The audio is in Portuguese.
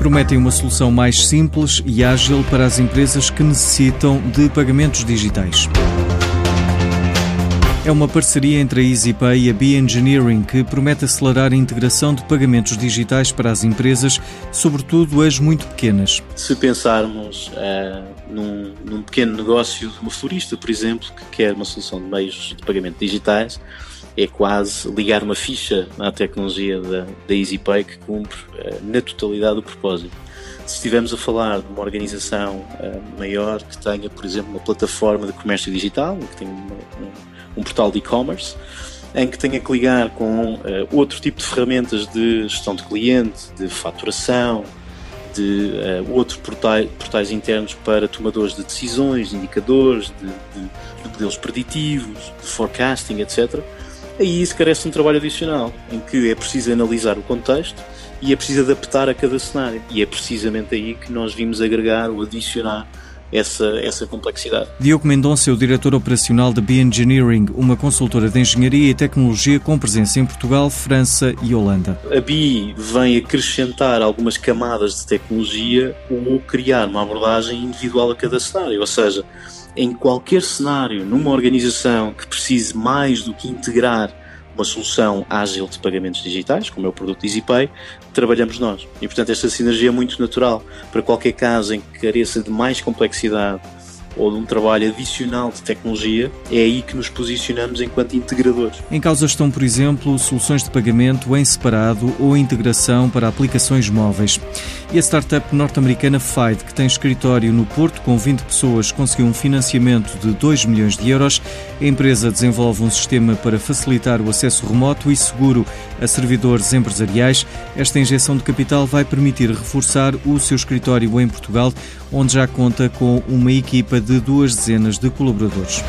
prometem uma solução mais simples e ágil para as empresas que necessitam de pagamentos digitais. É uma parceria entre a EasyPay e a B-Engineering que promete acelerar a integração de pagamentos digitais para as empresas, sobretudo as muito pequenas. Se pensarmos uh, num, num, pequeno negócio uma florista, por exemplo, que quer uma solução de meios de pagamento digitais, é quase ligar uma ficha à tecnologia da, da EasyPay que cumpre uh, na totalidade o propósito. Se estivermos a falar de uma organização uh, maior que tenha, por exemplo, uma plataforma de comércio digital, que tenha uma, um portal de e-commerce, em que tenha que ligar com uh, outro tipo de ferramentas de gestão de cliente, de faturação, de uh, outros portais, portais, internos para tomadores de decisões, de indicadores, de, de, de, modelos preditivos, de forecasting, etc. Aí isso carece de um trabalho adicional, em que é preciso analisar o contexto e é preciso adaptar a cada cenário. E é precisamente aí que nós vimos agregar ou adicionar essa, essa complexidade. Diogo Mendonça é o diretor operacional da B-Engineering, uma consultora de engenharia e tecnologia com presença em Portugal, França e Holanda. A BI vem acrescentar algumas camadas de tecnologia ou criar uma abordagem individual a cada cenário, ou seja, em qualquer cenário, numa organização que precise mais do que integrar uma solução ágil de pagamentos digitais, como é o produto EasyPay, trabalhamos nós. E, portanto, esta sinergia é muito natural para qualquer caso em que careça de mais complexidade ou de um trabalho adicional de tecnologia, é aí que nos posicionamos enquanto integradores. Em causa estão, por exemplo, soluções de pagamento em separado ou integração para aplicações móveis. E a startup norte-americana FIDE, que tem escritório no Porto com 20 pessoas, conseguiu um financiamento de 2 milhões de euros. A empresa desenvolve um sistema para facilitar o acesso remoto e seguro a servidores empresariais. Esta injeção de capital vai permitir reforçar o seu escritório em Portugal, onde já conta com uma equipa de duas dezenas de colaboradores.